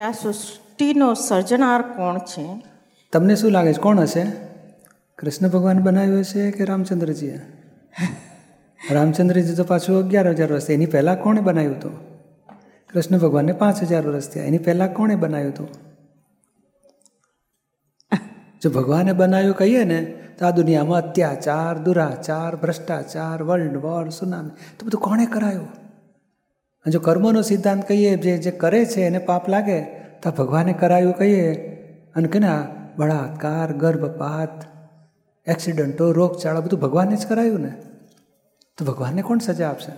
આ સૃષ્ટિનો સર્જનાર કોણ છે? તમને શું લાગે છે? કોણ હશે? કૃષ્ણ ભગવાન બનાવ્યો છે કે રામચંદ્રજીએ? રામચંદ્રજી તો પાછું અગિયાર હજાર વર્ષ એની પહેલાં કોણે બનાવ્યું હતું? કૃષ્ણ ભગવાનને પાંચ હજાર વર્ષ થયા. એની પહેલાં કોણે બનાવ્યું હતું? જો ભગવાને બનાવ્યું કહીએ ને તો આ દુનિયામાં અત્યાચાર દુરાચાર ભ્રષ્ટાચાર વર્લ્ડ વોર સુનામી તો બધું કોણે કરાયું? જો કર્મનો સિદ્ધાંત કહીએ જે જે કરે છે એને પાપ લાગે તો ભગવાને કરાયું કહીએ. અને કે ના બળાત્કાર ગર્ભપાત એક્સિડન્ટો રોગચાળા બધું ભગવાને જ કરાયું ને? તો ભગવાનને કોણ સજા આપશે?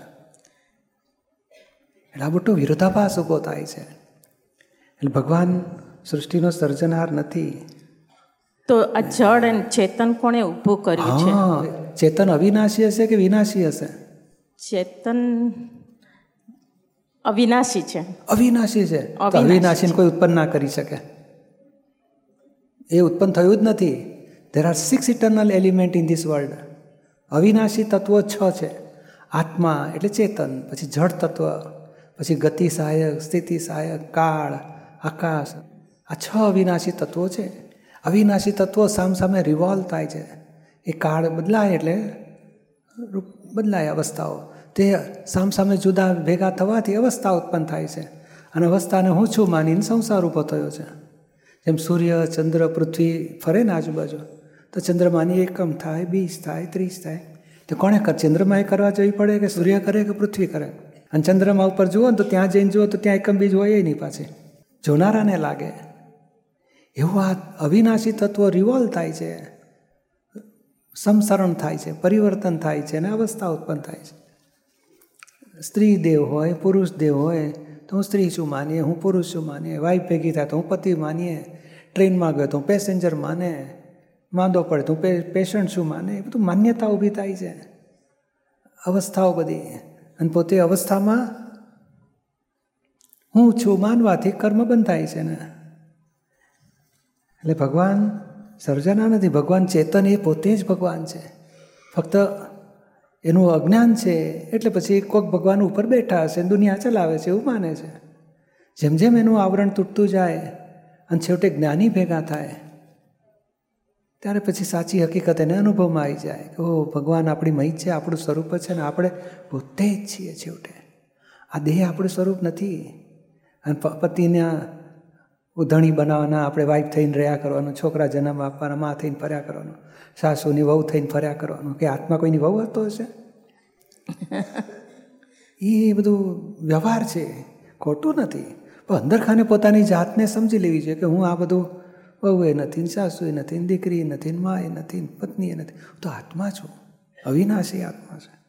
એટલે આ મોટો વિરોધાભાસ ઊભો થાય છે. એટલે ભગવાન સૃષ્ટિનો સર્જનહાર નથી. તો આ જળ અને ચેતન કોણે ઊભું કર્યું છે? ચેતન અવિનાશી હશે કે વિનાશી હશે? ચેતન અવિનાશી છે. અવિનાશી છે. અવિનાશીને કોઈ ઉત્પન્ન ના કરી શકે. એ ઉત્પન્ન થયું જ નથી. There are six eternal element in this world અવિનાશી તત્વો છ છે. આત્મા એટલે ચેતન પછી જળ તત્વ પછી ગતિ સહાયક સ્થિતિ સહાયક કાળ આકાશ. આ છ અવિનાશી તત્વો છે. અવિનાશી તત્વો સામ સામે રિવોલ્વ થાય છે. એ કાળ બદલાય એટલે રૂપ બદલાય અવસ્થાઓ. તે સામસામે જુદા ભેગા થવાથી અવસ્થા ઉત્પન્ન થાય છે. અને અવસ્થાને હું છું માનીને સંસાર ઊભો થયો છે. જેમ સૂર્ય, ચંદ્ર, પૃથ્વી ફરે ને આજુબાજુ, તો ચંદ્રમાની એકમ થાય બીસ થાય ત્રીસ થાય. તો કોણે કર, ચંદ્રમાએ કરવા જવી પડે કે સૂર્ય કરે કે પૃથ્વી કરે? અને ચંદ્રમા ઉપર જુઓ ને તો ત્યાં જઈને જુઓ તો ત્યાં એકમ બીજ હોય નહીં પાછી જોનારાને લાગે, એવું આ અવિનાશી તત્વો રિવોલ્વ થાય છે. સંસરણ થાય છે, પરિવર્તન થાય છે અને અવસ્થા ઉત્પન્ન થાય છે. સ્ત્રી દેવ હોય, પુરુષ દેવ હોય, તો હું સ્ત્રી શું માનીએ, હું પુરુષ શું માનીએ વાઈફ ભેગી થાય તો હું પતિ માનીએ ટ્રેનમાં ગયો તો હું પેસેન્જર માને, માંદો પડે તો પેશન્ટ શું માને, એ બધું માન્યતા ઊભી થાય છે. અવસ્થાઓ બધી. અને પોતે અવસ્થામાં હું છું માનવાથી કર્મ બંધ થાય છે ને. એટલે ભગવાન સર્જના નથી ભગવાન ચેતન એ પોતે જ ભગવાન છે. ફક્ત એનું અજ્ઞાન છે, એટલે પછી કોક ભગવાન ઉપર બેઠા હશે, દુનિયા ચલાવે છે, એવું માને છે. જેમ જેમ એનું આવરણ તૂટતું જાય, અને છેવટે જ્ઞાની ભેગા થાય, ત્યારે પછી સાચી હકીકત એને અનુભવમાં આવી જાય કે ઓ ભગવાન આપણી મહી છે, આપણું સ્વરૂપ છે ને આપણે પોતે જ છીએ છેવટે. આ દેહ આપણું સ્વરૂપ નથી. અને પતિના ઉધણી બનાવવાના આપણે વાઈફ થઈને રહ્યા કરવાનું છોકરા જન્મ આપવાના મા થઈને ફર્યા કરવાનું સાસુની વહુ થઈને ફર્યા કરવાનું કે આત્મા કોઈની વહુ હતો હશે? એ બધું વ્યવહાર છે ખોટું નથી. પણ અંદરખાને પોતાની જાતને સમજી લેવી છે કે હું આ બધું વહુએ નથી ને સાસુએ નથી ને દીકરી નથી ને એ નથી ને એ નથી. તો આત્મા છું અવિનાશી આત્મા છે.